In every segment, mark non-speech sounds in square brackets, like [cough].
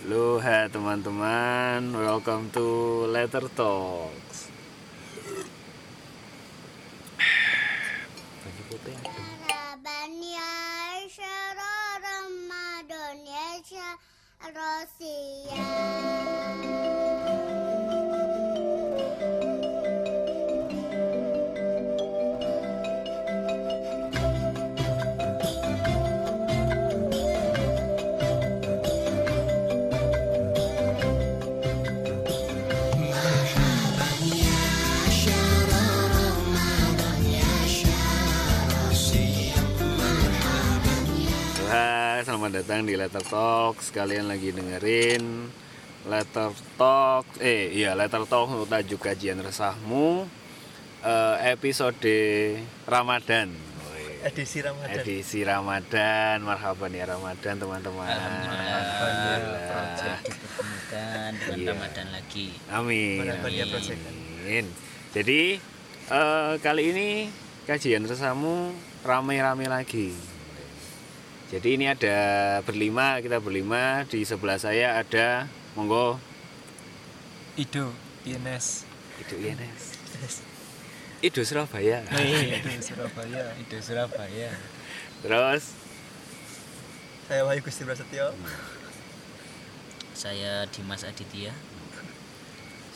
Halo teman-teman, welcome to Letter Talks. Baju ya, Rusia. Datang di Letter Talks. Kalian lagi dengerin Letter Talk, eh iya Letter Talk untuk tajuk kajian resahmu eh, episode Ramadan. Edisi Ramadan. Edisi Ramadan, marhaban ya Ramadan teman-teman. Alhamdulillah. dipertemukan dengan Iya. Ramadan lagi. Amin. Ya. Amin. Jadi eh, kali ini kajian resahmu rame-rame lagi. Jadi ini ada berlima, kita berlima. Di sebelah saya ada monggo Ido, INS, itu INS. Itu Surabaya. Ido Surabaya. Itu Surabaya. Terus Saya Wahyu Gusti Prasetyo. Saya Dimas Aditya.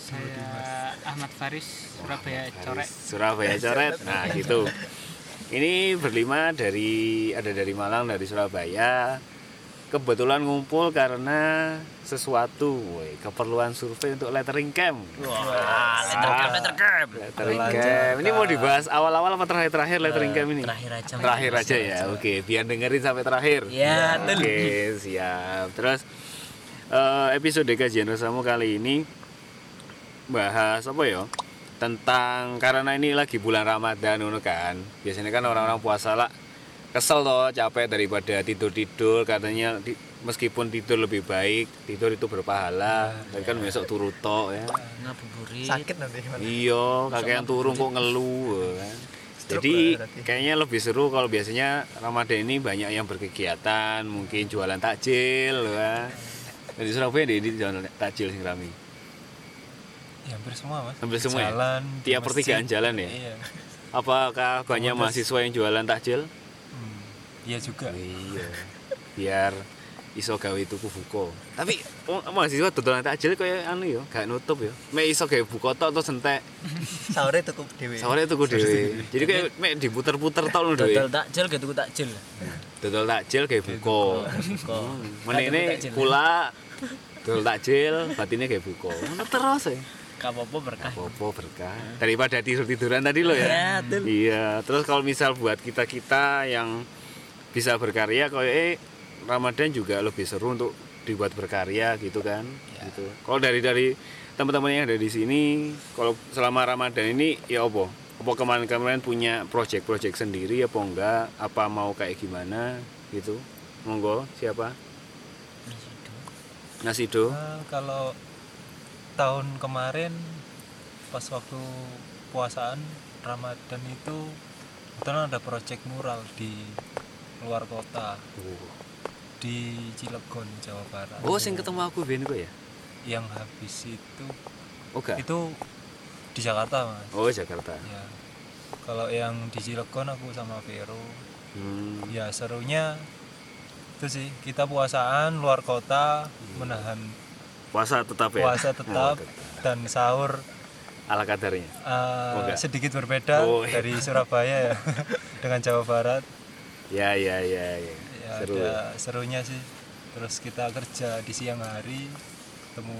saya Ahmad Faris Surabaya Coret Surabaya coret. Nah, gitu. [laughs] Ini berlima dari ada dari Malang, dari Surabaya. Kebetulan ngumpul karena sesuatu, woy, keperluan survei untuk lettering camp. Wah, letter camp, letter camp. Lettering camp. Ini mau dibahas awal-awal apa terakhir-terakhir lettering camp ini? Terakhir aja. Terakhir aja ya. Oke, biar dengerin sampai terakhir. Ya. Oke, siap. Terus eh, episode kajian bersama kali ini bahas apa ya? Tentang karena ini lagi bulan Ramadan ngono kan. Biasanya kan orang-orang puasa lah kesel toh capek daripada tidur-tidur katanya di- meskipun tidur lebih baik tidur itu berpahala tapi kan besok turu tok ya Ngabuburit. Sakit nanti gimana? Iya, kakean turun kok ngeluh kan. Stroke Jadi lah kayaknya lebih seru kalau biasanya Ramadan ini banyak yang berkegiatan, mungkin jualan takjil kan. Dan di Surabaya di, di jualan takjil sing rame. Ya, hampir semua, Mas. Hampir semua ya? Jalan. di Tiap pertigaan jalan ya? Iya. Apakah banyak Komunitas. mahasiswa yang jualan takjil? Hmm, Iya juga. Iya. Biar iso gawe tuku buko. Tapi wong mahasiswa dodolan takjil koyo anu yo, gak nutup yo. Mek iso gawe buko tok terus entek. Sahurnya tutup dewe. Sore tuku dhewe. Jadi kayak mek diputer-puter tok lho dhewe. Dodol takjil gitu takjil. dodol takjil kayak buko Kok. menene kula dodol takjil batinnya kayak buko terus ya Kapopo berkah. popo berkah. Daripada tidur tiduran tadi lo Ya, ya betul. iya. Terus kalau misal buat kita kita yang bisa berkarya kayak eh Ramadan juga lebih seru untuk dibuat berkarya gitu kan? Gitu. Kalau dari dari teman-teman yang ada di sini kalau selama Ramadan ini ya opo apa kemarin-kemarin punya project-project sendiri apa enggak? Apa mau kayak gimana? Gitu. Monggo siapa? Nasido Nah, kalau tahun kemarin pas waktu puasaan Ramadan itu kebetulan ada proyek mural di luar kota di Cilegon Jawa Barat. Oh sing ketemu aku ben kok ya? Yang habis itu oh enggak itu di Jakarta mas. Oh Jakarta. Ya. Kalau yang di Cilegon aku sama Vero. Hmm. ya serunya itu sih kita puasaan luar kota menahan puasa tetap ya? Puasa tetap dan sahur ala kadarnya? Uh, Oh, sedikit berbeda Oh, iya. dari Surabaya ya [laughs] dengan Jawa Barat. Ya ya ya, ya. ya seru. ada ya. serunya sih. Terus kita kerja di siang hari ketemu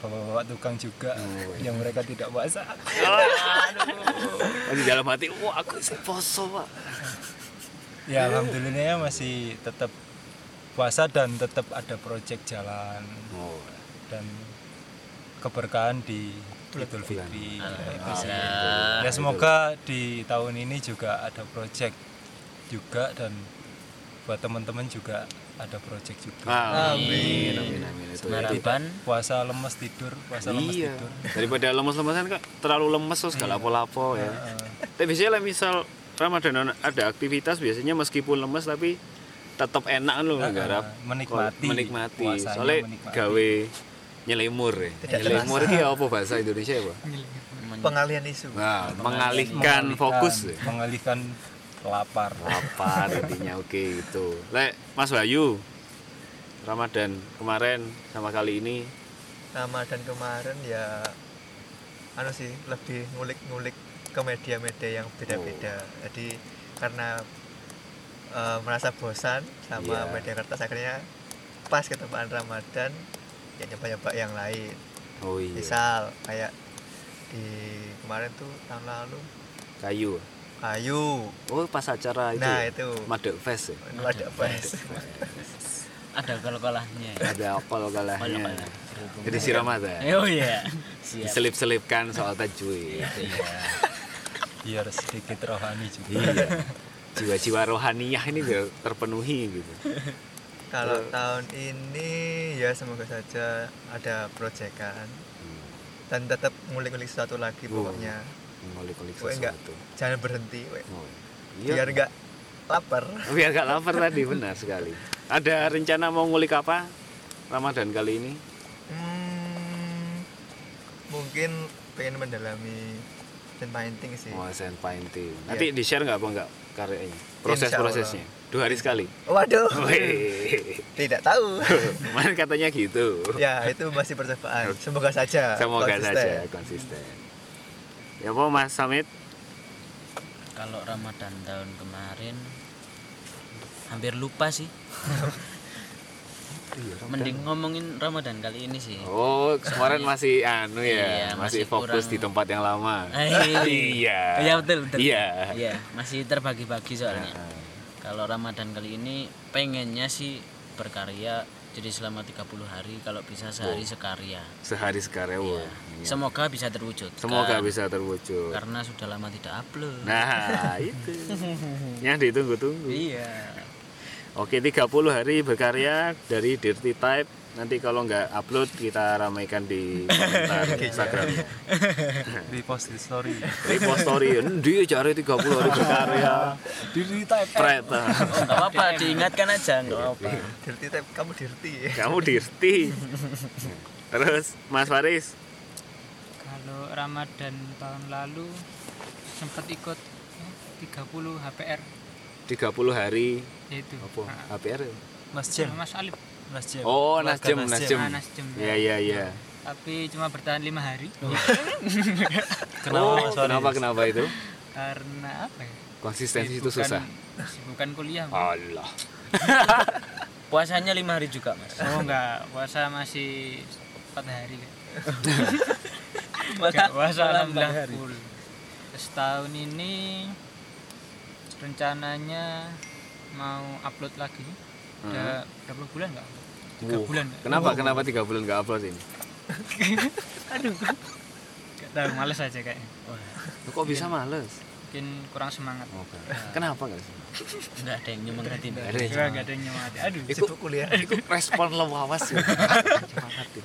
bapak-bapak tukang juga Oh, yang mereka tidak puasa. Oh, di dalam hati wah aku sih poso pak. Ya alhamdulillahnya masih tetap puasa dan tetap ada proyek jalan. Oh. Dan keberkahan di Idul Fitri. Ya, itu sih. Alhamdulillah. ya semoga di tahun ini juga ada proyek juga dan buat teman-teman juga ada proyek juga. Amin. Amin amin itu ya. Harapan puasa lemes tidur puasa lemes iya. tidur. Daripada lemes-lemesan kok terlalu lemes terus gak lapo-lapo ya. Tapi biasanya lah misal Ramadan ada aktivitas biasanya meskipun lemes tapi tetap enak kan lho Ah, garap menikmati. menikmati. Puasanya soalnya menikmati. gawe nyelimur ya Tidak nyelimur iki apa bahasa Indonesia apa? Men- pengalian isu. Nah mengalihkan fokus ya. mengalihkan lapar. Lapar intinya oke itu lek Mas Bayu Ramadan kemarin sama kali ini? Ramadan kemarin ya anu sih lebih ngulik-ngulik ke media-media yang beda-beda. Oh. jadi karena eh, merasa bosan sama Iya. media kertas akhirnya pas ketepaan Ramadan ya nyoba-nyoba yang lain. Oh iya. Misal kayak di kemarin tuh tahun lalu. Kayu. Kayu. Oh pas acara itu nah ya? itu. Madek Fest ya? Ada pas ada kalau-kalahnya ya. ada Kalau-kalah. jadi si Ramadan. [laughs] Oh iya. Diselip-selipkan soal tajwid. Biar sedikit rohani juga. Iya. Jiwa-jiwa rohaniyah ini terpenuhi gitu [laughs] kalau tahun ini ya semoga saja ada proyekan dan tetap ngulik-ngulik sesuatu lagi Oh. pokoknya. ngulik-ngulik Weh, enggak. sesuatu. Jangan berhenti weh. oh. biar iya. Nggak lapar. [laughs] Biar gak lapar tadi benar sekali. Ada rencana mau ngulik apa Ramadan kali ini? Hmm, mungkin pengen mendalami dan painting sih. Mau sand painting. Nanti di share nggak apa nggak karyanya proses prosesnya dua hari sekali. Waduh. Wih. tidak tahu. [laughs] Kemarin katanya gitu. Ya itu masih percobaan semoga saja semoga konsisten. saja konsisten. ya apa Mas Samit? Kalau Ramadan tahun kemarin hampir lupa sih. [laughs] Mending ngomongin Ramadan kali ini sih. oh kemarin masih anu ya Iya, masih, masih fokus kurang- di tempat yang lama. Eh, [laughs] iya. Iya betul betul. iya. Iya, masih terbagi-bagi soalnya. Nah, Kalau Ramadan kali ini pengennya sih berkarya jadi selama 30 hari kalau bisa sehari sekarya. sehari sekarang Iya. wah, iya. Semoga bisa terwujud. semoga bisa terwujud Karena sudah lama tidak upload. nah [laughs] itu yang ditunggu-tunggu Iya. Oke 30 hari berkarya dari Dirty Type nanti kalau nggak upload kita ramaikan di komentar [laughs] Instagram. [laughs] Di post di story. Repost story. Dia cari 30 hari berkarya? [laughs] Di type. Nggak apa-apa, diingatkan aja nggak apa-apa. dirty type kamu dirty. Kamu Dirty. Terus Mas Faris? Kalau Ramadan tahun lalu sempat ikut eh, 30 HPR 30 hari. Yaitu. Apa? HPR ya? Mas Jem Mas Alif Mas Jem oh Nasjem Mas Nasjem Ah, Nasjem, ya. Ya. ya ya tapi cuma bertahan lima hari. [laughs] Kenapa? Oh, Mas Faris? kenapa kenapa itu? Karena apa ya? Konsistensi itu susah. sibukan kuliah Allah. [laughs] Puasanya lima hari juga, Mas. oh enggak. Puasa masih empat hari kan Malah- [laughs] puasa alhamdulillah hari. full. Terus tahun ini rencananya mau upload lagi. Udah berapa bulan nggak tiga bulan kenapa kenapa tiga bulan nggak upload ini [laughs] aduh nggak tahu males aja kayaknya kok bisa males mungkin kurang semangat Oke. Kenapa nggak sih? Nggak ada yang nyemangatin. Nggak ada yang Enggak, nggak ada yang nyemangat aduh Itu kuliah itu respon lewawas ya. Semangat ya.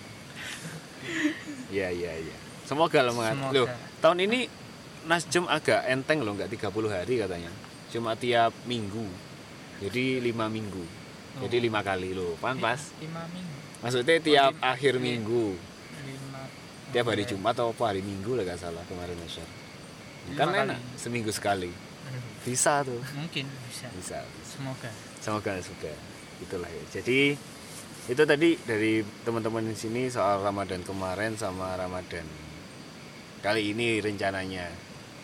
Iya iya iya. Semoga lah. Semoga. Loh, tahun ini Nasjem agak enteng loh, nggak 30 hari katanya. Cuma tiap minggu. Jadi lima minggu. Jadi lima kali loh, pan pas. lima minggu Maksudnya tiap lim- akhir iya. minggu, lima tiap hari. Jumat atau apa hari Minggu lah nggak salah kemarin. Lima Kan enak, seminggu sekali. Bisa tuh, mungkin bisa bisa. semoga semoga suka itulah ya jadi itu tadi dari teman-teman di sini soal Ramadan kemarin sama Ramadan kali ini rencananya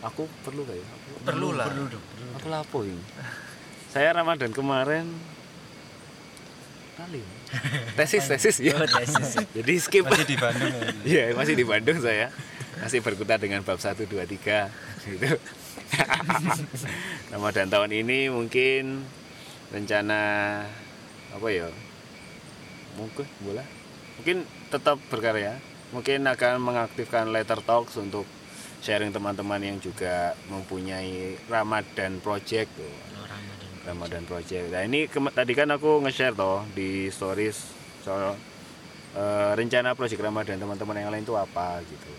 aku perlu kayak aku, perlu lah Perlu dong. perlu. aku lapo ini saya Ramadan kemarin kali [laughs] tesis tesis ya Oh, tesis. [laughs] jadi skip masih di Bandung ya [laughs] Iya, masih di Bandung saya. Masih berkutat dengan bab 1 2 3 gitu. Ramadan tahun ini mungkin rencana apa ya? Mungkin boleh. Mungkin tetap berkarya. Mungkin akan mengaktifkan letter talks untuk sharing teman-teman yang juga mempunyai Ramadan project tuh. Ramadan. Project. Nah ini tadi kan aku nge-share toh di stories soal eh, rencana project Ramadan teman-teman yang lain itu apa gitu.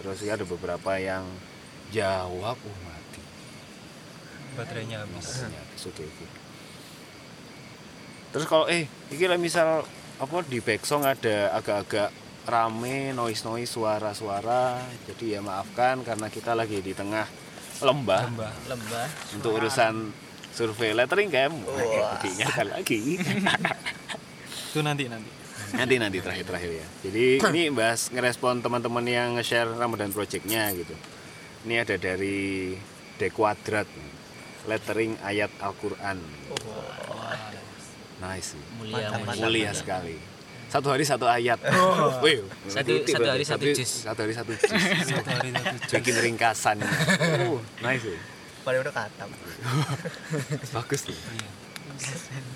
Terus ya ada beberapa yang jawab, oh mati. baterainya habis Makanya, oke oke. terus kalau eh ini lah misal apa di backsong ada agak-agak rame noise noise suara-suara jadi ya maafkan karena kita lagi di tengah lembah, Lembah. lembah untuk urusan survei lettering kan? Diingatkan lagi. [laughs] Itu nanti nanti. nanti nanti terakhir terakhir ya. Jadi ini bahas ngerespon teman-teman yang nge-share Ramadan Projectnya gitu. Ini ada dari D Quadrat lettering ayat Al-Quran. Nice. Mulia Mantap, mulia. mulia sekali. Satu hari satu ayat. [laughs] Wih, Satu- satu hari satu juz. satu hari satu juz. [laughs] Satu hari satu jam. bikin ringkasan. Oh, nice. ya. Paling udah katam. [laughs] bagus tuh Iya.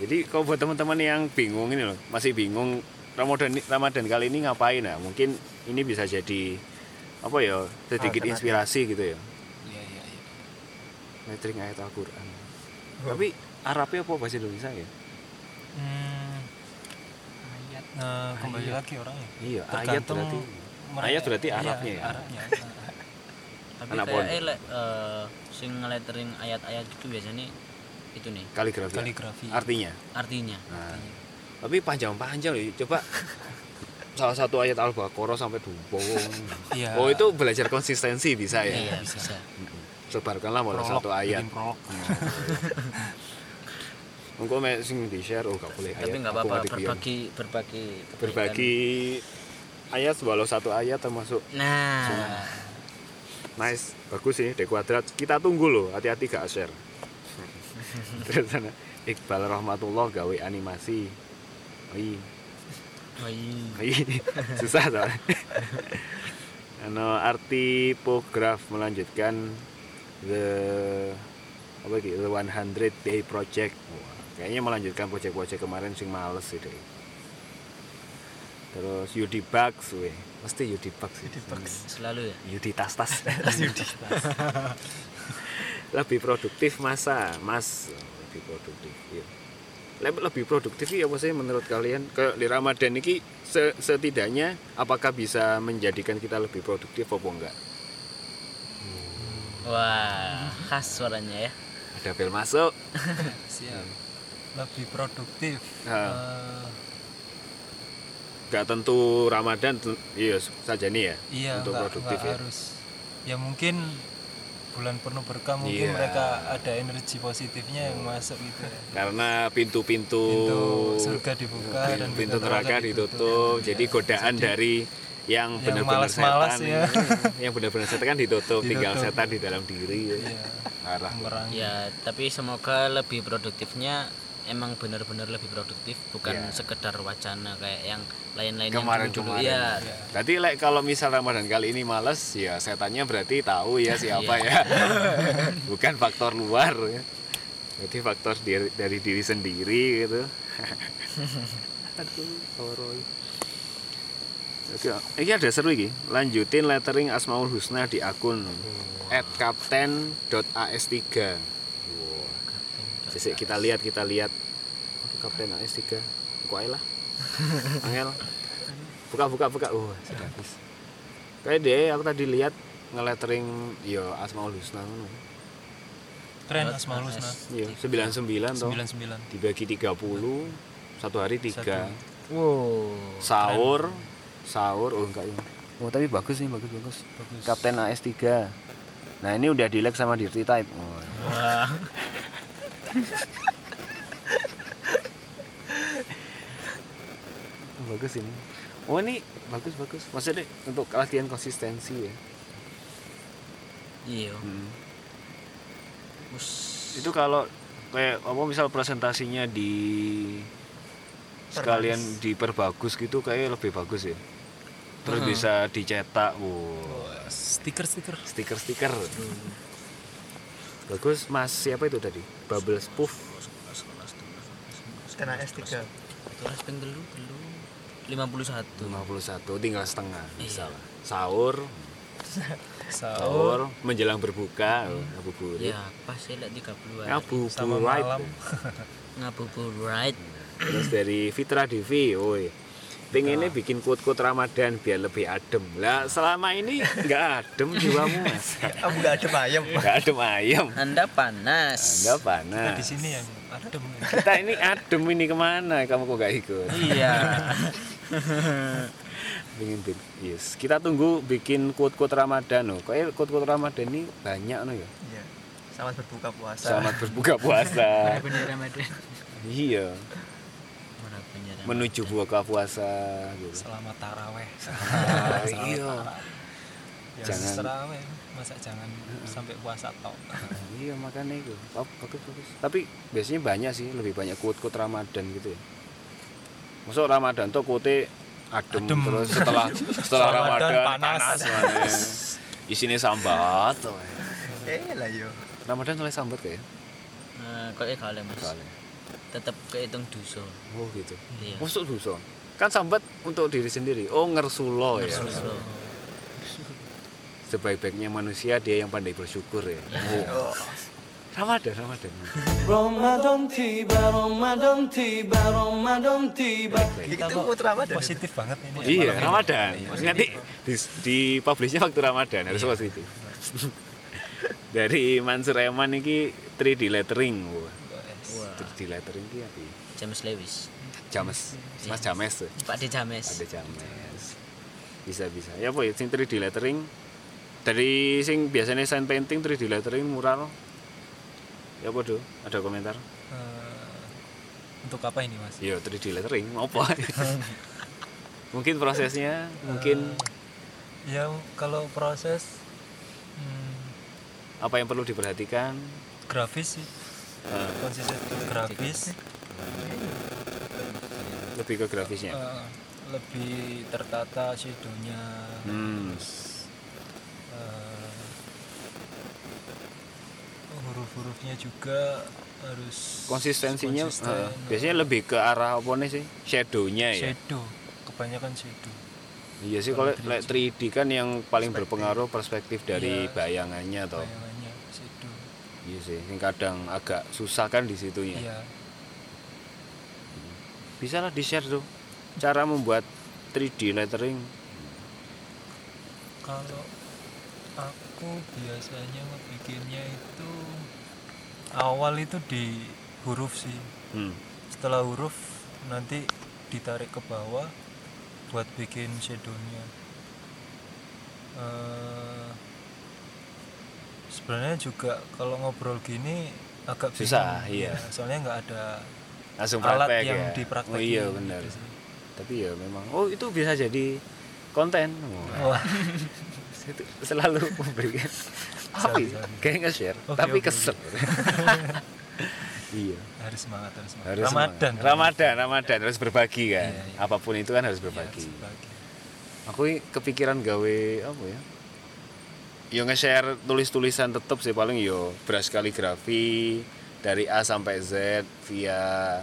Jadi kalau buat teman-teman yang bingung ini loh, masih bingung Ramadan Ramadan kali ini ngapain nah? Mungkin ini bisa jadi apa ya sedikit inspirasi gitu ya. Iya iya iya. Ayat Al-Qur'an. Tapi Arabnya apa bahasa Indonesia ya? Hmm, ayat nah, kembali lagi orangnya. Iya, ayat Tergantung berarti. mereka- Ayat berarti iya, Arabnya ya? Arabnya. [laughs] tapi Anak kayak pondok. eh, le- eh, sing lettering ayat-ayat itu biasanya itu nih Kaligrafi. Kaligrafi. Artinya. artinya Nah, tapi panjang-panjang loh. Coba [laughs] salah satu ayat Al-Baqarah sampai dumpung. Iya. Oh, itu belajar konsistensi bisa ya. iya bisa Sebarkanlah walau Prolog, satu ayat. [laughs] Engkau mek sing di-share oh gak boleh ayat. tapi nggak apa-apa berbagi berbagi berbagi ayat walau satu ayat termasuk nah nice. Bagus sih D kuadrat. Kita tunggu loh hati-hati gak share. Terus sana Iqbal Rahmatullah gawe animasi. Oi, oi. [laughs] susah soalnya ano arti pograf melanjutkan the apa gitu the 100 day project. Wah, kayaknya melanjutkan project-project kemarin sing males sih deh terus Yudi Bugs weh. Mesti Yudi Bugs Yudi selalu ya? Yudi tas tas [laughs] [laughs] Yudi lebih produktif masa mas lebih produktif. Leb- lebih produktif ya maksudnya menurut kalian. Ke di Ramadan ini se- setidaknya apakah bisa menjadikan kita lebih produktif apa enggak? Wah khas suaranya ya. Ada bel masuk. [laughs] Siap. Lebih produktif. Nah. Eh, nggak tentu Ramadan iya saja nih ya iya untuk nggak- produktif nggak ya harus. Ya mungkin bulan penuh berkah mungkin Iya. mereka ada energi positifnya yang masuk gitu ya. karena pintu-pintu Pintu surga dibuka pintu, dan pintu neraka ditutup Iya. jadi godaan dari yang Yang benar-benar setan ya. yang benar-benar setan kan ditutup, tinggal Ditutup. setan di dalam diri ya. Iya, arah ya tapi semoga lebih produktifnya emang benar-benar lebih produktif bukan Ya. sekedar wacana kayak yang lain-lain Kemarin- yang dulu kemarin. ya Iya. Berarti like, kalau misal Ramadan kali ini males, ya setannya berarti tahu ya [laughs] siapa ya. [laughs] Bukan faktor luar ya. Berarti faktor dari, dari diri sendiri gitu. [laughs] Aduh, horor. Oke, ini ada seru iki. Lanjutin lettering Asmaul Husna di akun @kapten.as3. Wow. Sisik kita lihat, kita lihat. Aduh, Kapten AS3. Kok ae lah. [laughs] Angel. Buka, buka, buka. Oh, sudah habis. Kayak deh, aku tadi lihat ngelettering ya Asmaul Husna ngono. Keren Asmaul Husna. Iya, 99 toh. 99. Dibagi 30, satu hari tiga. wow Sahur, sahur, oh enggak ya. Oh, tapi bagus nih, bagus, bagus. Bagus. Kapten AS3. Nah, ini udah di like sama di retype. Oh, wah [laughs] bagus ini. Oh, ini bagus, bagus. Maksudnya untuk latihan konsistensi ya. iya Hmm. Us. itu kalau kayak apa misal presentasinya di sekalian diperbagus gitu kayak lebih bagus ya terus bisa dicetak wow Stiker-stiker. stiker-stiker bagus. Mas siapa itu tadi? Bubble spoof. Kena S3. kelas ping telu telu 51 51 tinggal setengah Iya. misalnya sahur. [laughs] Sahur. Sahur menjelang berbuka oh, ngabuburit. Ya pas saya lihat 30 hari sama ngabuburit malam. [laughs] ngabuburit terus dari Fitra Devi oi pengennya bikin quote-quote Ramadan biar lebih adem. Lah selama ini nggak adem jiwamu mas. Aku nggak ada ayam. nggak adem ayam. Anda panas. Anda panas. Di sini yang adem. Kita ini adem ini ke mana? Kamu kok gak ikut? Iya. [laughs] Pengen bi- yes. Kita tunggu bikin quote quote ramadan loh. Kok quote quote ramadan ini banyak no ya? Iya. Selamat berbuka puasa. selamat berbuka puasa. Ramadan iya. Menuju buka puasa gitu. Selamat taraweh. [laughs] Ah, iya. ya Jangan- taraweh. Masa jangan sampai puasa tok? Iya makanya itu. Oh, bagus bagus. Tapi biasanya banyak sih lebih banyak quote quote ramadan gitu ya. Masuk ramadan tuh quote adem, Adem. terus setelah [laughs] setelah Ramadan ramadan panas. panas, isinya sambat. Eh lah yo. ramadan mulai sambat kayak Eh, kok eh kalau mas? Soalnya tetap kehitung dosa. Oh gitu. Iya. Masuk dusun kan sambat untuk diri sendiri. Oh ngersulo ya. Dosa. sebaik-baiknya manusia dia yang pandai bersyukur ya. Oh. ramadan ramadan. Ramadan tiba, Ramadan tiba, Ramadan tiba. Kita putra Ramadan. positif banget ini. Iya ramadan. Nanti di, di publishnya waktu ramadan harus positif. [laughs] Dari Mansur Eman ini 3D lettering wah 3D lettering ini apa ya? James Lewis. James. Mas James. Tuh Pak De James. Ada James. Bisa bisa ya apa ya sing 3D lettering? Dari sing biasanya sign painting 3D lettering mural. Ya apa do ada komentar? Eh, untuk apa ini mas? Iya 3D lettering. Apa? [laughs] [laughs] Mungkin prosesnya mungkin ya kalau proses hmm, apa yang perlu diperhatikan? grafis sih Konsisten grafis. Lebih ke grafisnya? Eh, lebih tertata shadownya. Hmm. eh, huruf-hurufnya juga harus konsistensinya konsisten. eh, biasanya lebih ke arah apa nih sih? Shadownya ya? Shadow. Kebanyakan shadow. Iya sih kalau like 3D kan yang paling berpengaruh perspektif dari Iya. bayangannya toh. Shadow iya sih yang kadang agak susah kan di situnya. Iya. Bisa lah di share tuh cara membuat 3D lettering. Kalau aku biasanya ngebikinnya itu awal itu di huruf sih. Hmm. setelah huruf nanti ditarik ke bawah buat bikin shadownya. Eh, sebenarnya juga kalau ngobrol gini agak Susah, bingung. iya. Ya, soalnya nggak ada langsung alat praktek yang ya dipraktekin oh iya gitu benar sih. tapi ya memang oh itu bisa jadi konten. Wah, [laughs] itu selalu memberikan [laughs] tapi kayak nge-share Oke, tapi oke, kesel [laughs] iya harus semangat harus semangat harus Ramadan semangat. Ramadan Ramadan harus berbagi kan Iya, iya. apa pun itu kan harus Iya, berbagi harus berbagi. aku kepikiran gawe apa ya yo nge-share tulis-tulisan tetep sih paling yo beras kaligrafi dari A sampai Z via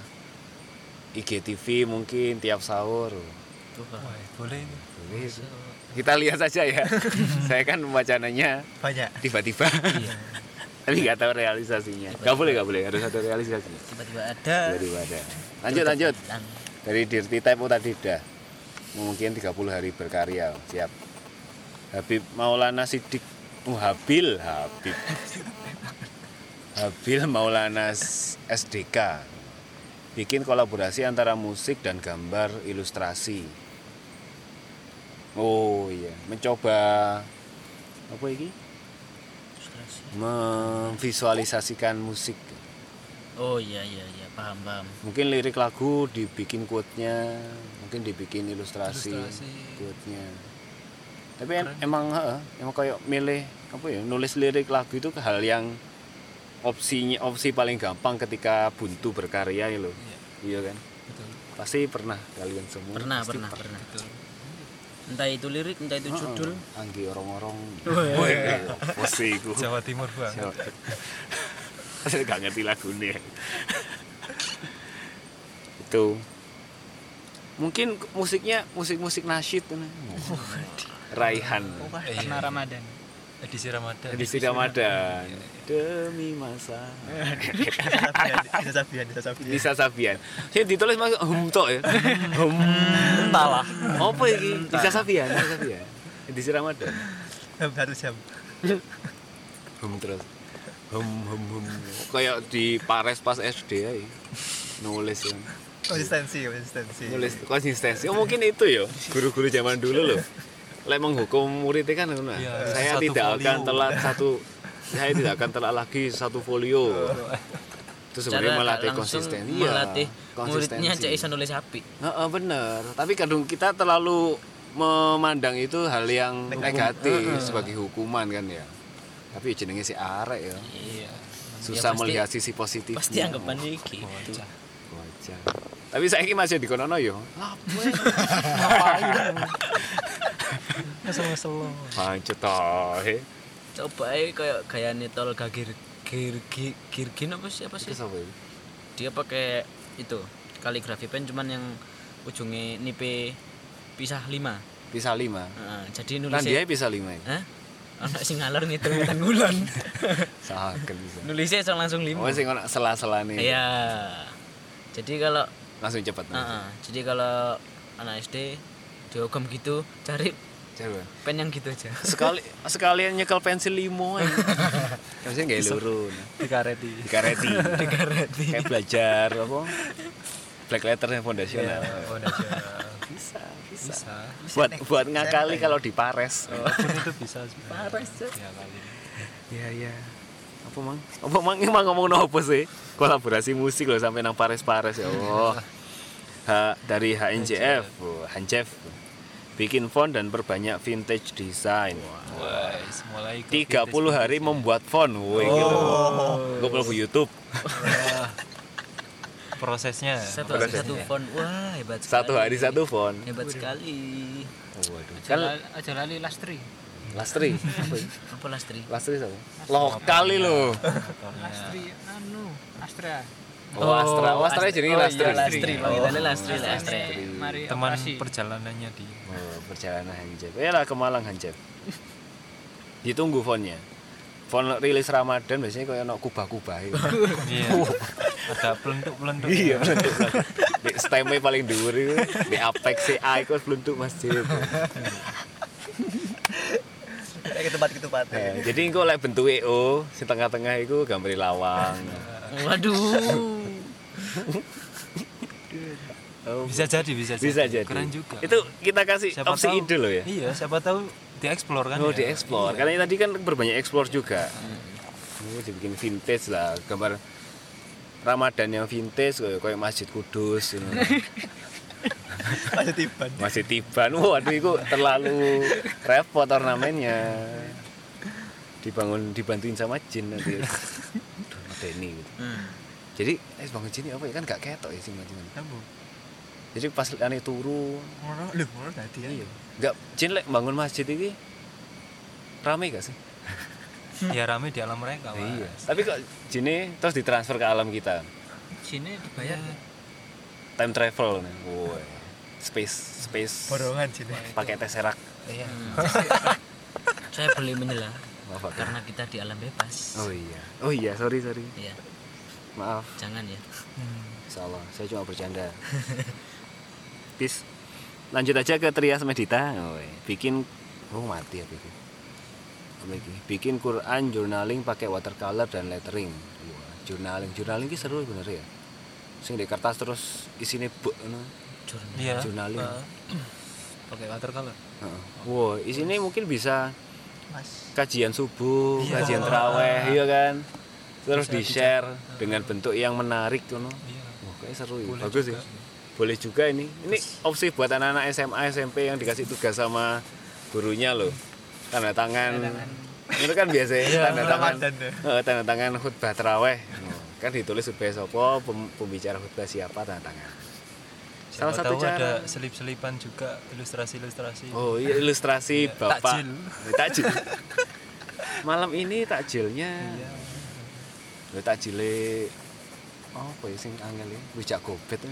IGTV mungkin tiap sahur. Wah, boleh Boleh kita lihat saja ya. [laughs] Saya kan wacananya Banyak. tiba-tiba. [laughs] Tapi nggak tahu realisasinya. Nggak boleh nggak boleh. Harus ada realisasinya. Tiba-tiba ada. Tiba-tiba ada. Lanjut lanjut. Dan dari Dirty Type tadi udah mungkin 30 hari berkarya. Siap. Habib Maulana Sidik oh, Habil Habib. Habil Maulana SDK bikin kolaborasi antara musik dan gambar ilustrasi. Oh iya. Mencoba apa ini? Ilustrasi. memvisualisasikan musik. Oh iya iya iya. Paham paham. Mungkin lirik lagu dibikin quote-nya mungkin dibikin ilustrasi, Ilustrasi. quote-nya tapi em- emang emang kayak milih apa ya nulis lirik lagu itu hal yang opsinya opsi paling gampang ketika buntu berkarya ya loh. Iya. Kan? Betul. Pasti pernah kalian semua pernah pasti pernah pernah. betul entah itu lirik entah itu judul. Anggi orang-orang Wih. pasti iku. Jawa Timur banget saya gak ngerti lagunya itu. Mungkin musiknya musik-musik nasyid tuh, nah. Raihan. Iya. karena Ramadan. Edisi Ramadan. Di Ramadan. Demi masa. Bisa Sabian, bisa Sabian. Nisa Sabian. Saya ditulis mas hum tok ya. Hum. Entahlah. Apa ini Nisa Sabian Nisa Sabian. Di Ramadan. Satu jam. hum terus. Hem hem hem kayak di Pares pas SD ya nulis ya. konsistensi konsistensi. Nulis konsistensi. Oh mungkin itu ya. Guru-guru zaman dulu loh lek menghukum muridnya kan ngono. Iya, saya satu tidak folio. akan telat satu saya tidak akan telat lagi satu folio. Itu sebenarnya Cara melatih langsung konsisten melatih Iya, muridnya konsistensi. cek iso nulis api. Heeh, bener. Tapi kadang kita terlalu memandang itu hal yang negatif. sebagai hukuman kan ya. Tapi jenenge si arek ya. Iya. Susah pasti- melihat sisi positif pasti anggapannya gitu bocah Wajah. Tapi saya ini masih di kono yo. [laughs] ngesel-ngesel Pancet toh. coba aja kayak gaya tol gagir gir gir girgin apa sih apa sih Itu siapa itu? dia pakai itu kaligrafi pen cuman yang ujungnya nipe pisah lima Bisa lima. Heeh, jadi Kan nulisnya dia bisa lima ya. Hah? anak sing ngalor ngitung ngitung bulan Saken [laughs] bisa. nulisnya langsung langsung lima Oh sing sela-sela nih. iya jadi kalau Langsung cepet. Heeh, jadi kalau anak SD diogam gitu cari Coba. pen yang gitu aja Sekali sekalian nyekel pensil limo aja. [laughs] Maksudnya nggak lurun. dikareti Dikareti. [laughs] dikareti Kayak belajar apa? Black letternya fondasional. nasional Bisa, bisa. bisa Buat buat ngakali kalau di Pares. apa pun itu bisa Pares ya kali Iya iya. Apa mang? Apa mang emang ngomong nopo sih? Kolaborasi musik loh sampai nang Pares Pares ya Allah. Ha, dari HNJF, oh, Hanjef. Bikin font dan perbanyak vintage design. wah mulai ke 30 hari membuat font. Woi gitu. Gue mlebu YouTube. Wah. prosesnya satu hari satu font wah hebat sekali Satu hari satu font. hebat sekali Waduh. aja, Kan lali, aja lali lastri Lastri. apa lastri Lastri siapa? Lokal lo. lastri anu astra Oh, Astra. Oh, Astra jadi oh, Lastri. iya, lastri panggilannya lastri Lastri. lastri mari teman operasi perjalanannya di Oh, perjalanan Hanjep. Ya lah ke Malang Hanjep. [laughs] Ditunggu fontnya. Font rilis Ramadan biasanya kayak ono kubah-kubah itu. iya [laughs] ada pelentuk pelentuk iya. Di stemnya paling dhuwur itu. Di apex CA itu beluntuk masjid. kayak ketupat ketupat Nah, jadi engko lek bentuk EO, si tengah-tengah itu gambar lawang. waduh Oh, bisa jadi bisa jadi bisa jadi. keren juga Itu kita kasih Siapa opsi tahu- ide loh ya. iya siapa tahu dieksplor kan Oh, ya? dieksplor. Karena tadi kan berbanyak eksplor juga. Oh, dibikin vintage lah, gambar Ramadan yang vintage kayak Masjid Kudus [laughs] ini. masih tiban Masih Tiban. Waduh itu terlalu repot ornamennya. Dibangun dibantuin sama jin nanti. [laughs] Gitu. Hmm. Jadi eh bangun jin ini apa ya kan gak ketok ya sih macam Kamu? Jadi pas ane turu, ngono lho ngono tadi ya iya. Enggak jin lek bangun masjid ini rame gak sih? [laughs] ya rame di alam mereka Mas. Iya. Tapi kok jinnya terus ditransfer ke alam kita. sini dibayar Iya. ya. Time travel nih. Woi. Space space borongan sini pakai tesseract. iya saya beli Pak. karena kita di alam bebas Oh iya. Oh iya, sorry sorry. iya Maaf. jangan ya Salah, saya cuma bercanda. [laughs] Bis. Lanjut aja ke Trias Medita. Oh, iya. bikin oh mati ya bikin. Iki? Bikin Quran journaling pakai watercolor dan lettering. Wah, journaling, journaling ki seru bener ya. Sing di kertas terus isine buk ngono. iya Journaling. eh, [clears throat] pakai watercolor Heeh. Wow, isine mungkin bisa mas kajian subuh, kajian teraweh, iya kan? Terus di-share dengan bentuk yang menarik tuh. iya Wah, kayak seru ya. Boleh Bagus juga. ya. Boleh juga ini. Ini opsi buat anak-anak SMA, SMP yang dikasih tugas sama gurunya loh. Tanda tangan. Itu kan biasa ya, tanda tangan. Eh, tanda tangan khutbah teraweh. Kan ditulis khutbah pem- pembicara khutbah siapa tanda tangan. Salah satu tahu cara. ada selip-selipan juga ilustrasi-ilustrasi Oh iya ilustrasi Iya, bapak takjil. Eh, takjil. [laughs] Malam ini takjilnya. Iya. Lho takjile apa ya sing angel ya? Rujak gobet ya.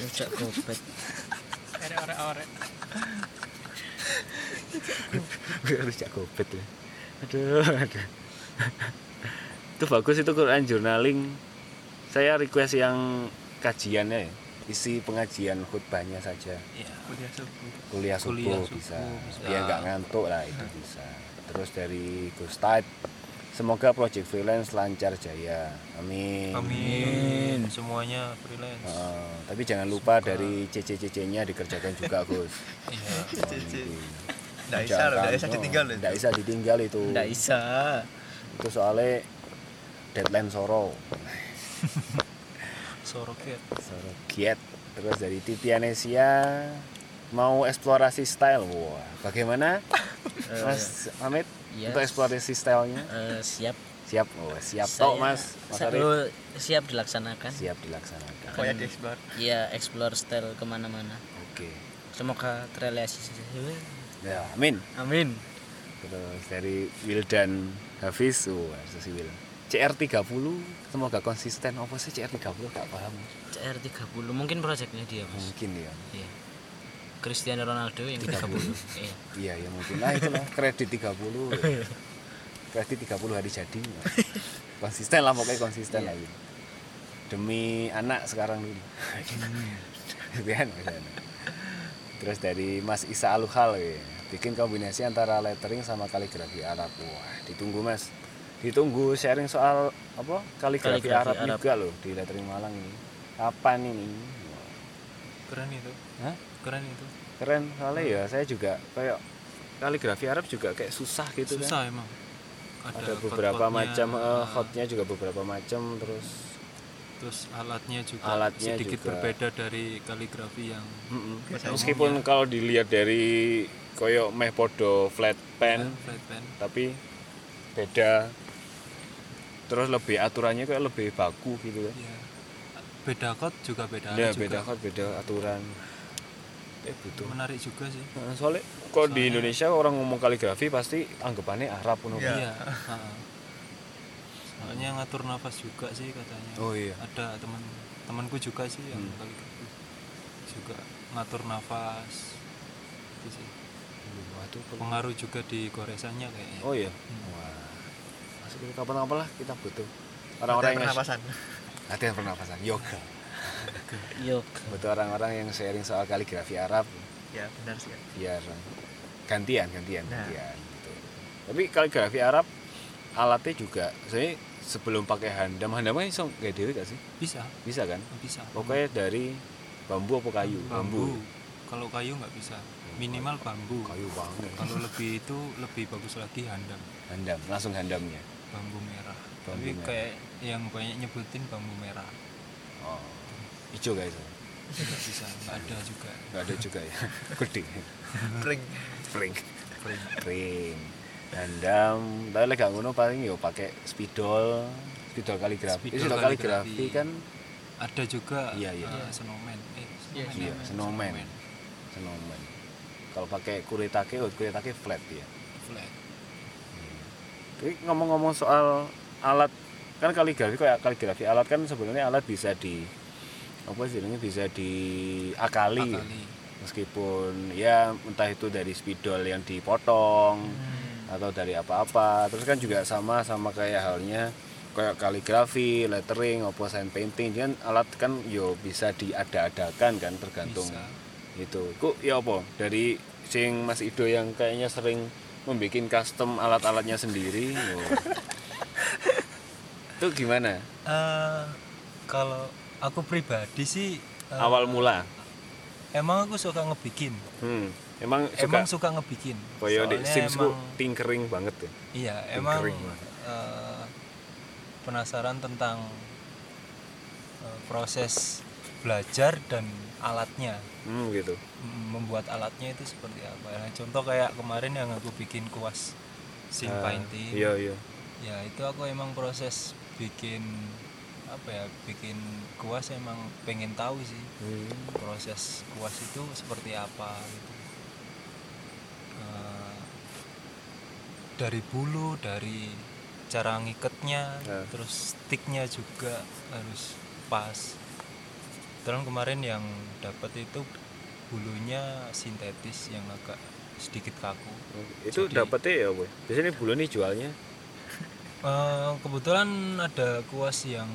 rujak gobet arek. Rujak gobet ya. Aduh, aduh. itu bagus itu Quran journaling. Saya request yang kajiannya ya. Isi pengajian khutbahnya saja. Iya. kuliah subuh Kuliah subuh, Kuliah subuh bisa. bisa. Biar nggak ngantuk lah itu bisa. Terus dari Gus Taib semoga project freelance lancar jaya amin Amin. Semuanya freelance. Heeh, tapi jangan lupa dari CC-CC-nya dikerjakan juga Gus Iya. Cici. Nggak bisa loh, nggak bisa ditinggal loh. Tidak bisa ditinggal itu. Nggak bisa. Itu soalnya deadline Soro. Soroket. Soro giat. Terus dari Titianesia mau eksplorasi style. Wah, bagaimana? [laughs] Mas Amit Yes. untuk eksplorasi stylenya? Eh, siap. Siap. Oh, siap tok Mas. Mas Arif. oh, siap dilaksanakan. Siap dilaksanakan. Pokoknya dieksplor. Iya, explore style ke mana-mana. Oke. Semoga terrealisasi. Ya, amin. Amin. Terus dari Wildan Hafiz, oh, si Wil. CR30 semoga konsisten. Apa sih CR30 gak paham. CR30 mungkin proyeknya dia, Mas. Mungkin ya. Iya. Cristiano Ronaldo yang 30. Iya. Iya, ya mungkin. Nah, itulah kredit 30. kredit 30 hari jadi. Konsisten lah pokoknya konsisten Iya. lagi. Demi anak sekarang dulu. Kan, Yana. Terus dari Mas Isa Aluhal ya. Bikin kombinasi antara lettering sama kaligrafi Arab. Wah, ditunggu Mas. Ditunggu sharing soal apa? Kaligrafi, Kaligrafi Arab, Arab. juga loh di lettering Malang ini. Kapan ini? Keren itu. Hah? Keren itu. Keren soalnya ya saya juga kayak kaligrafi Arab juga kayak susah gitu kan. Susah emang. ada beberapa hot-hotnya, macam ah, hotnya juga beberapa macam terus terus alatnya juga Alatnya sedikit juga. berbeda dari kaligrafi yang mm-mm. Biasa meskipun kalau dilihat dari koyo meh podo flat pen flat pen. tapi beda terus lebih aturannya kayak lebih baku gitu kan Ya. Beda chord juga beda ya juga. beda kan beda aturan eh butuh Menarik juga sih. Soalnya kok di Indonesia orang ngomong kaligrafi pasti anggapannya Arab ngono. Iya. Iya. [laughs] Soalnya ngatur nafas juga sih katanya. Oh iya. Ada teman temanku juga sih yang Hmm. kaligrafi. Juga ngatur nafas. Itu sih. Waduh, Pengaruh juga di goresannya kayaknya. Oh iya. Hmm. Wah. Masuk ke kapan-kapan lah kita butuh orang-orang yang pernapasan. Latihan pernapasan yoga. Yuk. Butuh orang-orang yang sharing soal kaligrafi Arab Ya, benar sih. Biar gantian gantian Nah. gantian gitu. Tapi kaligrafi Arab alatnya juga saya sebelum pakai handam handamnya iso kayak dewe gak sih? Bisa, Bisa kan? bisa. Pokoknya dari bambu apa kayu? bambu. Kalau kayu nggak bisa. Minimal bambu. Kayu banget. Kalau lebih itu lebih bagus lagi handam. Handam, langsung handamnya. Bambu merah. Bambu Tapi merah. kayak yang banyak nyebutin bambu merah. Oh. Hijau guys. Nggak bisa, nggak ada juga. Enggak ada juga ya. [laughs] Gede. Pring. Pring. Pring. Pring. Handam, tapi gak ngono paling yo pakai spidol, spidol kaligrafi. Spidol Spidol kaligrafi kaligrafi. kan Ada juga Iya, iya. eh, snowman. Eh, Iya, snowman. iya, snowman. Snowman. Kalau pakai kuritake, oh, kuritake flat ya. Flat. Tapi ngomong-ngomong soal alat kan kaligrafi kayak kaligrafi alat kan sebenarnya alat bisa di apa sih bisa diakali. Akali. meskipun ya entah itu dari spidol yang dipotong atau dari apa-apa terus kan juga sama sama kayak halnya kayak kaligrafi lettering apa sign painting kan alat kan yo bisa diada-adakan kan tergantung Bisa. itu kok ya apa dari sing Mas Ido yang kayaknya sering membuat custom alat-alatnya sendiri yo. [laughs] itu gimana Eh, kalau aku pribadi sih eh, awal mula emang aku suka ngebikin. hmm. emang suka Emang suka ngebikin. koyo di Simsku tinkering banget ya Iya, emang banget. eh, penasaran tentang eh, proses belajar dan alatnya. hmm, gitu M- Membuat alatnya itu seperti apa. Nah, contoh kayak kemarin yang aku bikin kuas sing Ah, painting. iya iya Ya, itu aku emang proses bikin apa ya? Bikin kuas emang pengen tahu sih. Hmm. Proses kuas itu seperti apa gitu. Eh, dari bulu, dari cara ngiketnya, Ya. terus sticknya juga harus pas. Terus kemarin yang dapat itu bulunya sintetis yang agak sedikit kaku. itu Jadi- dapetnya ya boy biasanya bulan nih jualnya Eh, kebetulan ada kuas yang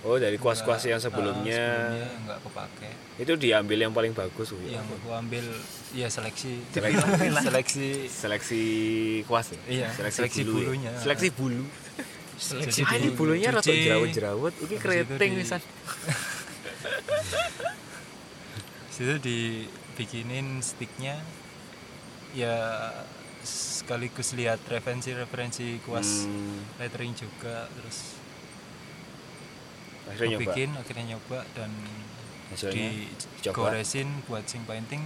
Oh, dari kuas-kuas yang sebelumnya. sebelumnya nggak kepake Itu diambil yang paling bagus, Bu. yang aku ambil ya seleksi Seleksi. [laughs] seleksi Seleksi kuas ya? Iya, seleksi bulu ya? bulunya. Seleksi bulu. seleksi Ah, ini bulu, bulunya rata jerawat-jerawat. Ini keriting di- misan. situ dibikinin sticknya ya sekaligus lihat referensi-referensi kuas Hmm, lettering juga terus akhirnya nyoba. bikin akhirnya nyoba dan Hasilnya dicoba. digoresin buat sing painting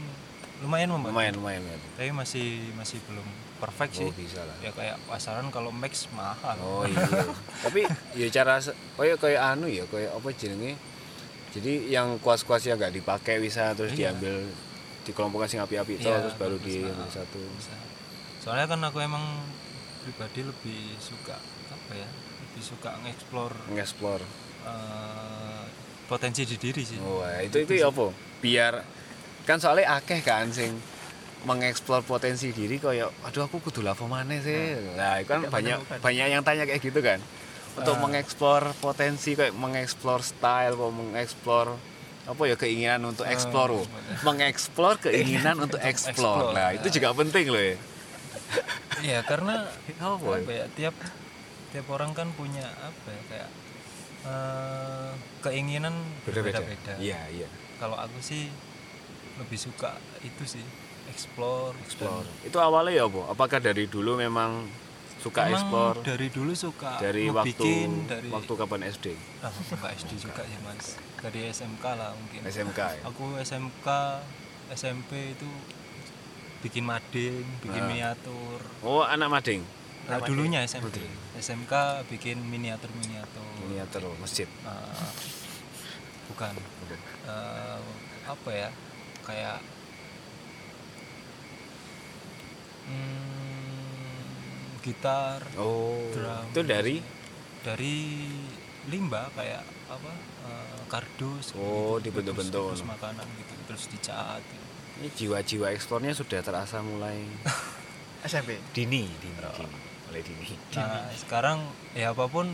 lumayan membantu Lumayan, lumayan. lumayan. tapi masih masih belum perfect sih Oh, bisa lah. ya kayak pasaran kalau max mahal Oh iya. [laughs] Tapi ya cara kayak kayak anu ya, kayak apa jenenge? Jadi yang kuas-kuas yang nggak dipakai bisa terus Iya. diambil dikelompokkan sing api-api Iya, terus baru di satu. bisa. Soalnya kan aku emang pribadi lebih suka apa ya lebih suka ngeksplor Ngeksplor. eh, potensi di diri sih Oh, ya, itu itu ya apa? Biar kan soalnya akeh kan sing mengeksplor potensi diri kayak aduh aku kudu lapo maneh sih. Nah, itu kan banyak banyak yang tanya kayak gitu kan. Untuk Ah. mengeksplor potensi kayak mengeksplor style, kok mengeksplor apa ya keinginan untuk eksplor oh. mengeksplor keinginan untuk eksplor. Nah, ya. itu juga penting loh ya. Iya karena Apa apa ya tiap tiap orang kan punya apa ya kayak eh, keinginan berbeda-beda. Iya, iya. Kalau aku sih lebih suka itu sih explore. Explore. Itu awalnya ya, Bu? Apakah dari dulu memang suka Emang eksplor dari dulu suka dari waktu dari waktu kapan SD? ah, bukan SD juga ya mas dari SMK lah mungkin. SMK ya? Aku SMK SMP itu bikin mading, bikin Ah. miniatur. Oh, anak mading. Nah, dulunya SMP. SMK bikin miniatur-miniatur. Miniatur masjid. Eh, bukan. Eh, apa ya? Kayak hmm, gitar Oh. Drum. Itu dari dari limbah kayak apa? eh, kardus. Oh, gitu, dibentuk-bentuk. bungkus makanan gitu terus dicat. gitu. Ini jiwa-jiwa eksplornya sudah terasa mulai [laughs] SMP dini, dini, dini. Mulai dini. Nah, sekarang ya apa pun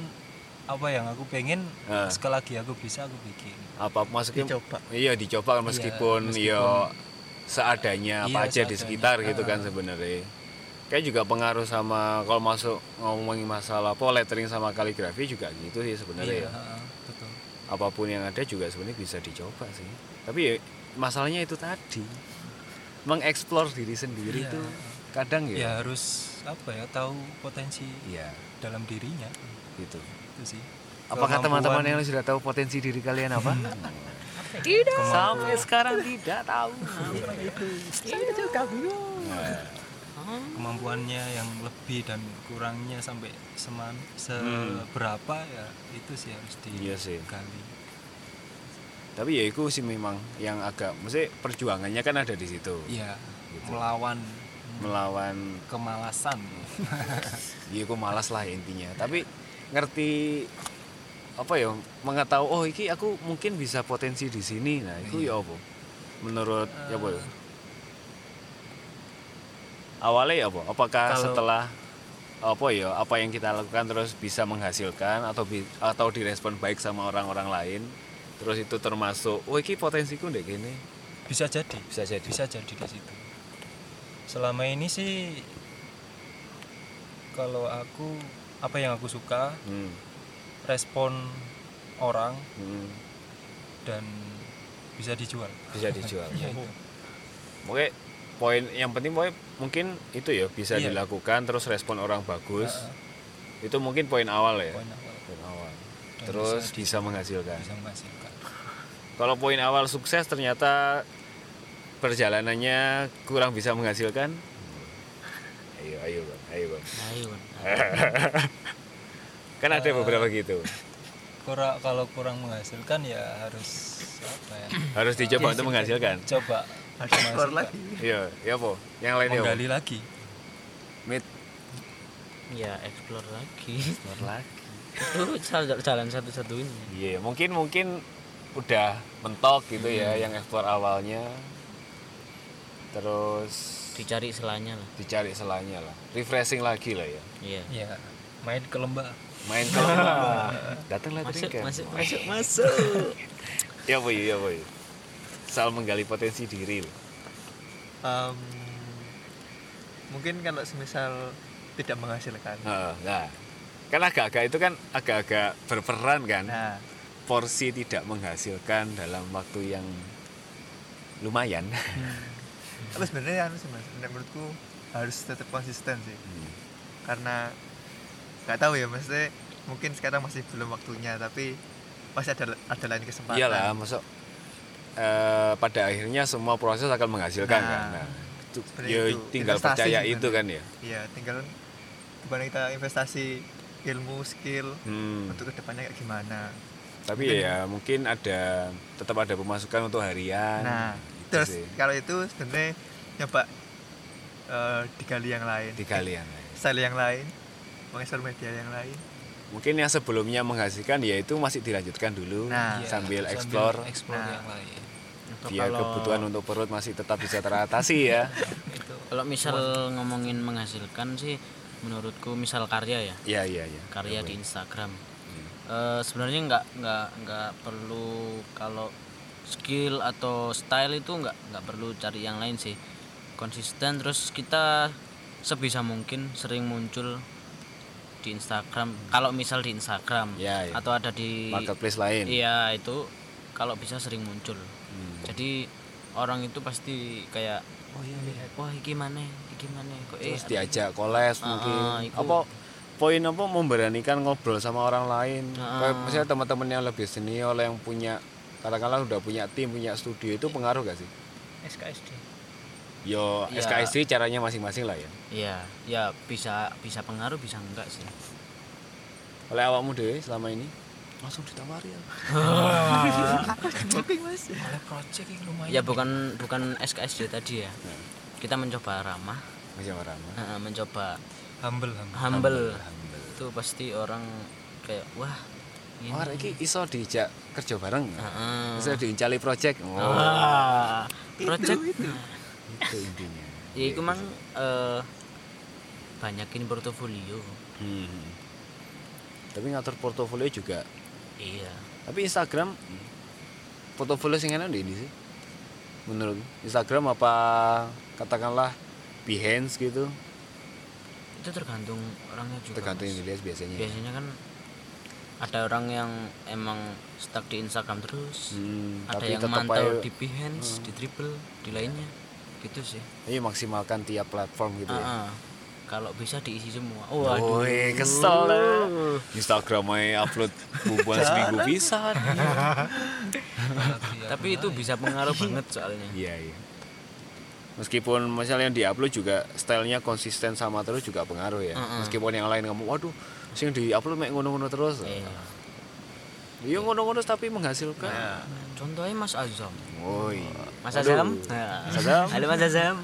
apa yang aku pengen Ah. sekali lagi aku bisa aku bikin. Apa maksudnya? Dicoba. Iya, dicoba kan meskipun, meskipun- ya seadanya apa Iya, aja di seadanya. sekitar gitu kan sebenarnya. Kayak juga pengaruh sama kalau masuk ngomongin masalah apa lettering sama kaligrafi juga gitu sih sebenarnya ya. Iya, betul. apa pun yang ada juga sebenarnya bisa dicoba sih tapi ya masalahnya itu tadi mengeksplor diri sendiri Iya. itu kadang Ya. Ya harus apa ya tahu potensi iya. dalam dirinya. Gitu. Itu sih. apakah teman-teman yang sudah tahu potensi diri kalian apa? [laughs] Tidak. Sampai sekarang tidak tahu. Kemampuannya yang lebih dan kurangnya sampai seman seberapa ya itu sih harus Hmm. Iya sih. Tapi ya itu sih memang yang agak mesti perjuangannya kan ada di situ. Iya, Gitu. melawan melawan kemalasan. [laughs] ya aku malas lah intinya. Tapi ngerti apa ya mengetahui oh iki aku mungkin bisa potensi di sini. Nah itu ya apa? Menurut ya apa ya? awalnya ya apa? Apakah Kalau- setelah apa ya apa yang kita lakukan terus bisa menghasilkan atau atau direspon baik sama orang-orang lain terus itu termasuk oh iki potensiku ndek gini Bisa jadi. bisa jadi bisa jadi di situ selama ini sih kalau aku apa yang aku suka hmm, respon orang hmm, dan bisa dijual bisa dijual [laughs] ya itu Oke, poin yang penting pokoknya mungkin itu ya bisa Iya. dilakukan terus respon orang bagus. Heeh. Itu mungkin poin awal ya. poin awal Poin Terus bisa bisa, menghasilkan. bisa menghasilkan Kalau poin awal sukses ternyata perjalanannya kurang bisa menghasilkan. Ayo, ayo, Bang. Ayo, Bang. ayo Bang. [laughs] Kan ada beberapa gitu. Kurang kalau kurang menghasilkan ya harus apa ya Harus dicoba untuk menghasilkan. coba menghasilkan. lagi Iya, ya apa? Yang lain ya. menggali lagi Mit ya explore lagi explore lagi. Itu jalan jalan satu-satunya. Iya, mungkin mungkin udah mentok gitu ya Hmm. yang ekspor awalnya. Terus dicari selanya lah. Dicari selanya lah. Refreshing lagi lah ya. iya. Ya main ke lembah. Main ke lembah. [laughs] Datang lettering masuk camp masuk masuk masuk. [laughs] Ya boy ya boy. Soal menggali potensi diri loh. Em, mungkin kalau semisal tidak menghasilkan. Heeh, nah kan agak-agak itu kan agak-agak berperan kan. Nah. Porsi tidak menghasilkan dalam waktu yang lumayan. Tapi sebenarnya anu sih mas menurutku harus tetap konsisten sih. Hmm. karena nggak tahu ya maksudnya mungkin sekarang masih belum waktunya tapi pasti ada ada lain kesempatan. Iyalah masuk eh, pada akhirnya semua proses akan menghasilkan Nah, kan. Nah, itu, ya itu. tinggal Investasi percaya sebenarnya. itu kan ya. Iya tinggal gimana kita investasi ilmu skill Hmm. untuk ke depannya kayak gimana. Tapi ya mungkin ada tetap ada pemasukan untuk harian. Nah Itu terus sih, kalau itu sebenarnya nyoba eh, digali yang lain. Di kalian style yang lain mengeksplor media yang lain. Mungkin yang sebelumnya menghasilkan ya itu masih dilanjutkan dulu Nah, Iya, sambil explore. explore Nah. yang lain. Biar kalau- kebutuhan untuk perut masih tetap bisa teratasi ya. [laughs] Itu kalau misal ngomongin menghasilkan sih menurutku misal karya ya. Iya iya iya. Karya di Instagram. Hmm. Eh, sebenarnya nggak nggak nggak perlu kalau skill atau style itu nggak nggak perlu cari yang lain sih. Konsisten terus kita sebisa mungkin sering muncul di Instagram. Kalau misal di Instagram Ya, ya. atau ada di marketplace lain. Iya itu kalau bisa sering muncul. Hmm. jadi orang itu pasti kayak oh iya lihat wah iki mana iki mana kok eh terus diajak koles Ah, mungkin. ah, iku. apa poin apa memberanikan ngobrol sama orang lain. Ah. Kayak misalnya teman-teman yang lebih senior yang punya katakanlah udah punya tim punya studio itu pengaruh gak sih? SKSD yo Ya. SKSD caranya masing-masing lah ya. Iya ya bisa bisa pengaruh bisa enggak sih? Oleh awakmu dewe selama ini langsung ditawari ya oleh project yang lumayan ya bukan bukan SKSD tadi ya Nah. kita mencoba ramah macam ramah mencoba humble humble humble, humble. itu pasti orang kayak wah ini Oh, iki iso dijak kerja bareng. Heeh. Iso diincali project. Oh, Ah, project itu intinya. ya itu mang eh, banyakin portofolio Hmm. Tapi ngatur portofolio juga. Iya Tapi Instagram portofolio sing enak di ini sih. Menurut Instagram apa katakanlah Behance gitu, itu tergantung orangnya juga tergantung Mas. yang dilihat biasanya. biasanya kan ada orang yang emang stuck di Instagram terus Hmm, ada tapi yang mantau aja- di Behance di Triple di lainnya gitu sih Iya maksimalkan tiap platform gitu ya. Ah, ah. Kalau bisa diisi semua Waduh, waduh kesel lah. Instagram aja upload bubuan seminggu bisa. [laughs] tapi itu bisa pengaruh banget soalnya Iya, iya. Meskipun misalnya yang diupload juga stylenya konsisten sama terus juga pengaruh ya. Mm-mm. Meskipun yang lain ngomong, waduh, sing diupload mek ngono-ngono terus. Iya. Iya ngono-ngono tapi menghasilkan. contohnya Mas Azam Woi. Mas Aduh. Azam Mas Azam. halo Mas Azam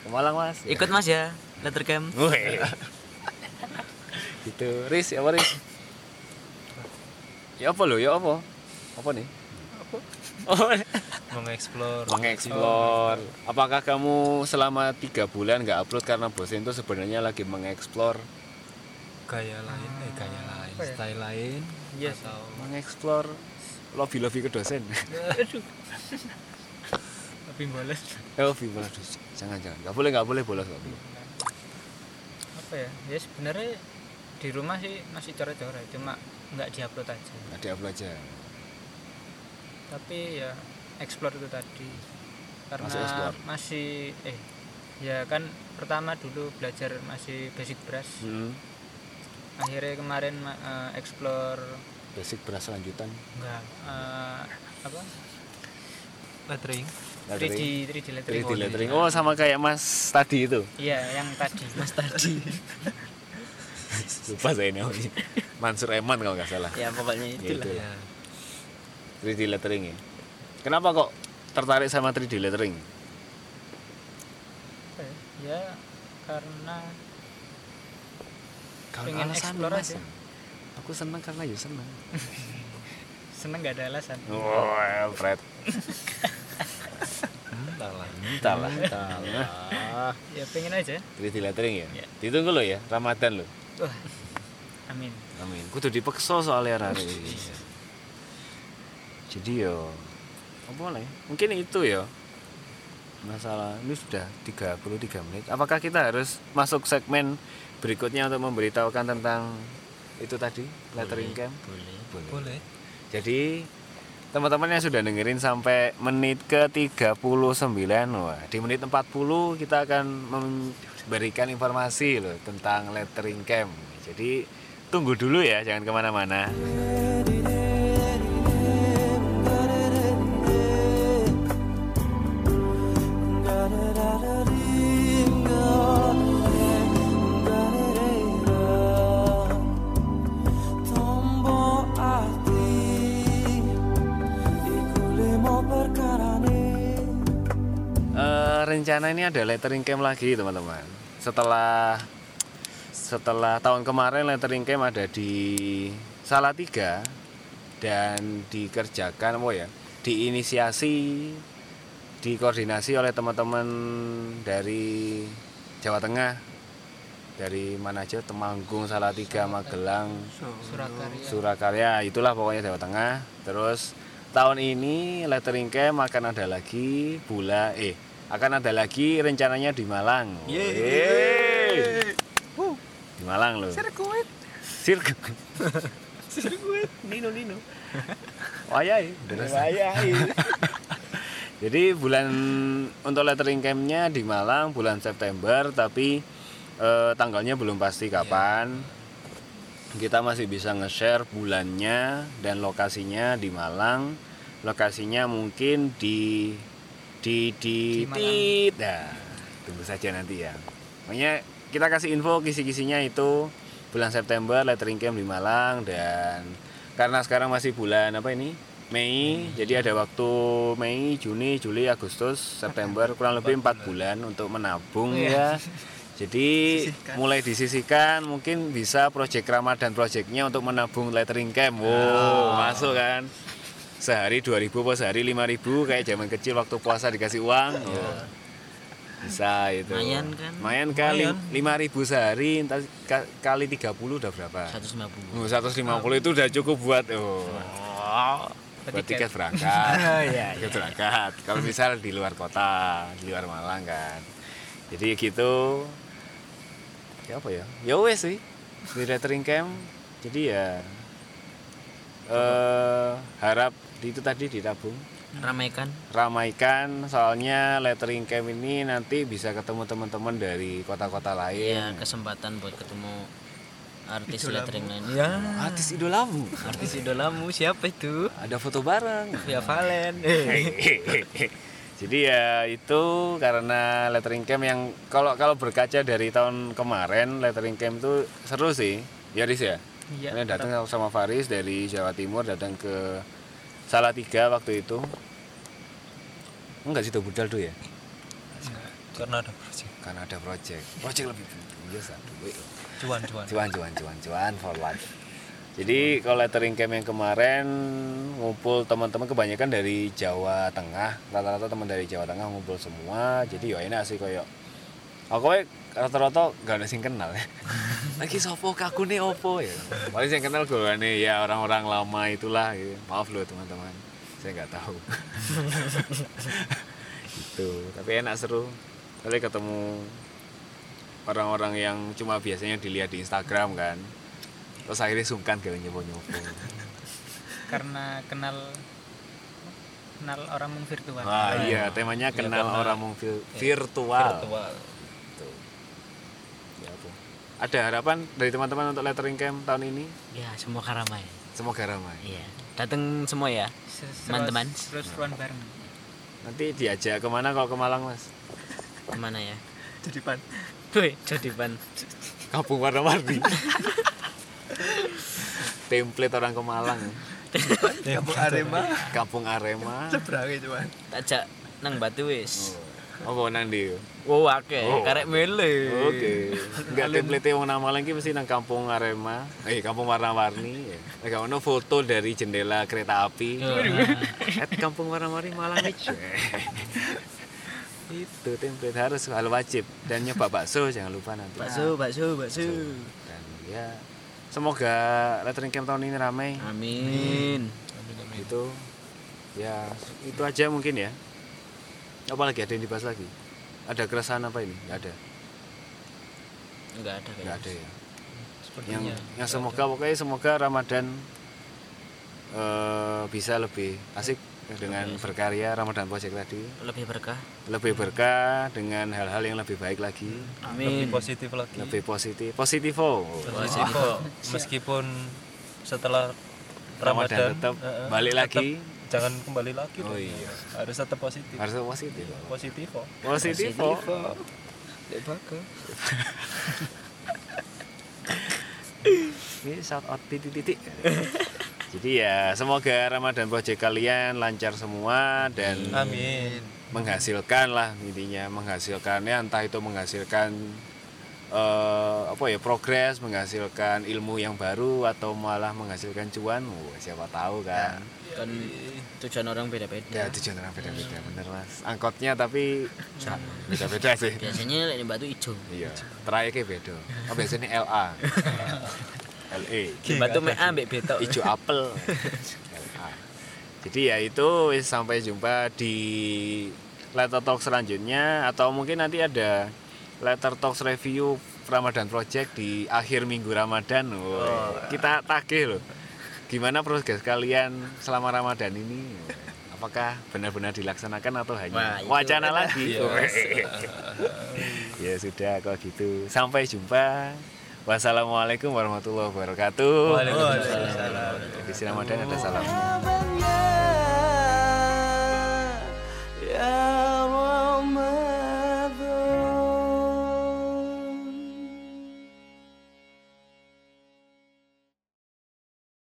Ke Malang, Mas. ikut Mas ya lettercam gitu. Riz, ya apa Riz? Ya apa lo? Ya apa? Apa nih? Apa? Oh, mengeksplor mengeksplor. Apakah kamu selama tiga bulan nggak upload karena bosen itu sebenarnya lagi mengeksplor, gaya lain eh gaya lain Apa ya? style lain Iya sih. atau mengeksplor lobby lobby ke dosen. [laughs] lebih eh lobby bolos dosen. Jangan jangan. Nggak boleh nggak boleh bolos nggak boleh. Apa ya ya sebenarnya di rumah sih masih coret-coret cuma nggak diupload aja Nggak diupload aja. tapi ya explore itu tadi karena Masih explore. masih eh ya kan pertama dulu belajar masih basic brush Hmm. akhirnya kemarin ma- eh, explore Basic berasa lanjutan. enggak eh, apa lettering 3D 3D lettering 3D lettering. Oh sama kayak Mas tadi itu. iya yang tadi mas tadi [laughs] Lupa saya namanya. Mansur Eman kalau nggak salah. ya pokoknya Ya, itu itu. ya 3D lettering ya. Kenapa kok tertarik sama 3D lettering? Apa ya? ya karena Kalau Pengen Mas. aja. Aku seneng karena ya seneng. [laughs] seneng nggak ada alasan Wah, Fred. [laughs] entahlah Entahlah, entahlah. ya pengen aja 3D lettering ya. Iya. Ditunggu lo ya, Ramadan lo. wah amin Amin. Kudu dipeksa soalnya arek iki. Jadi yo apa boleh. Mungkin itu ya. Masalah ini sudah 33 menit. Apakah kita harus masuk segmen berikutnya untuk memberitahukan tentang itu tadi lettering camp? boleh Boleh. boleh Jadi teman-teman yang sudah dengerin sampai menit ke 39 wah di menit 40 kita akan memberikan informasi loh tentang lettering camp. Jadi tunggu dulu ya jangan ke mana-mana. Rencana ini ada lettering camp lagi teman-teman. Setelah setelah tahun kemarin lettering camp ada di Salatiga dan dikerjakan apa ya? Diinisiasi, dikoordinasi oleh teman-teman dari Jawa Tengah, dari mana aja Temanggung, Salatiga, Magelang, Surakarya Surakarya itulah pokoknya Jawa Tengah terus tahun ini lettering camp akan ada lagi bulan eh akan ada lagi rencananya di Malang. Yeay. Wuh, di Malang loh. Sirkuit. Sirkuit. [laughs] Sirkuit. Nino Nino. Wayai. Wayai. [laughs] Jadi bulan untuk lettering campnya di Malang bulan September tapi eh, tanggalnya belum pasti kapan. Kita masih bisa nge-share bulannya dan lokasinya di Malang. Lokasinya mungkin di di di, tit. nah, tunggu saja nanti ya. Makanya kita kasih info kisi-kisinya itu bulan September lettering camp di Malang dan karena sekarang masih bulan apa ini? Mei jadi ada waktu Mei Juni Juli Agustus September kurang lebih empat bulan. untuk menabung ya. [laughs] Jadi mulai disisihkan mungkin bisa project Ramadan projectnya untuk menabung lettering camp. Wow, masuk kan. Sehari 2000 apa sehari 5000 kayak zaman kecil waktu puasa dikasih uang. Oh. Bisa itu. Lumayan kan? Lumayan kali 5000 sehari entar ka- kali 30 udah berapa? 150 Oh, 150 itu udah cukup buat oh. buat tiket berangkat. [laughs] Tiket berangkat. Kalau misal di luar kota, di luar Malang kan. Jadi gitu. Ya apa ya? Ya wes sih. Di lettering camp. Jadi ya eh harap di itu tadi ditabung. Ramaikan. Ramaikan soalnya lettering camp ini nanti bisa ketemu teman-teman dari kota-kota ya lain kesempatan buat ketemu artis Idolamu. lettering lain. Ya artis idolamu. Artis idolamu siapa itu? Ada foto bareng. Via Valen. [laughs] Jadi ya itu karena lettering camp yang kalau kalau berkaca dari tahun kemarin lettering camp itu seru sih. Ya Riz ya. Iya Kalian datang sama Faris dari Jawa Timur datang ke Salatiga waktu itu. Enggak sih budal tuh ya. karena ada project Karena ada project. Project lebih biasa duit. cuan cuan Cuan cuan cuan cuan for life. Jadi kalau lettering camp yang kemarin ngumpul teman-teman kebanyakan dari Jawa Tengah, rata-rata teman dari Jawa Tengah ngumpul semua. Jadi ya enak sih koyo. Aku rata-rata gak ada sing kenal ya. [laughs] Lagi sopo kaku nih opo ya. Paling yang kenal gue nih ya orang-orang lama itulah. Gitu. Maaf loh teman-teman, saya nggak tahu. [laughs] itu tapi enak seru. Kali ketemu orang-orang yang cuma biasanya dilihat di Instagram kan terus akhirnya sungkan kayak nyoba nyoba [laughs] karena kenal kenal orang mung virtual wah iya temanya kenal orang mung vil- virtual, virtual. Ya. Ada harapan dari teman-teman untuk lettering camp tahun ini? Ya semoga ramai. Semoga ramai. Iya. Datang semua ya Teman-teman. seru-seruan bareng. Nanti diajak ke mana kalau ke Malang mas? Ke mana ya? Jadi pan. Woi, jadi ban kampung warna-warni. Template orang ke Malang. Kampung Arema. kampung Arema. Seberang itu pan. tajak nang batu wis apa nang di wow akeh Oh. karek mele Oke. Enggak template wong nama lagi mesti nang kampung Arema. Eh kampung warna-warni. Enggak ono foto dari jendela kereta api. At kampung warna-warni Malang aja. Itu template harus hal wajib dan nyoba bakso jangan lupa nanti. bakso bakso bakso Dan ya semoga lettering camp tahun ini ramai Amin. itu ya itu aja mungkin ya apalagi ada yang dibahas lagi? Ada keresahan apa ini? Nggak ada? Enggak ada nggak kayaknya. ada ya? Yang Sepertinya yang semoga pokoknya semoga Ramadan eh, bisa lebih asik dengan berkarya Ramadan Project tadi. Lebih berkah. lebih berkah dengan hal-hal yang lebih baik lagi. Lebih Amin. positif lagi. Lebih positif. Positivo. Positif. meskipun setelah Ramadan Ramadan, tetap eh, balik tetap lagi jangan kembali lagi Oh dong. iya. harus tetap positif. Harus positif positif. Kok positivo. Ini shout out titik-titik. Jadi ya semoga Ramadan Project kalian lancar semua dan amin. menghasilkan lah intinya. Menghasilkannya entah itu menghasilkan eh, apa ya progres menghasilkan ilmu yang baru atau malah menghasilkan cuan? Wah, siapa tahu kan. Kan tujuan orang beda-beda. ya tujuan orang beda-beda bener mas. Angkotnya tapi beda-beda sih. Biasanya lek batu hijau. iya trayeknya beda. Oh, biasanya LA LE Batu mek ambek betok. hijau apel. LA. jadi ya itu wis sampai jumpa di letter talk selanjutnya atau mungkin nanti ada Letter Talks Review Ramadan Project di akhir minggu Ramadan. Woy. Oh. Kita tagih loh. Gimana proses kalian selama Ramadan ini? Apakah benar-benar dilaksanakan atau hanya Wah, wacana lagi? Iya. lagi? ya sudah kalau gitu. Sampai jumpa. Wassalamualaikum warahmatullahi wabarakatuh. Waalaikumsalam. Di sini Ramadan ada salamnya.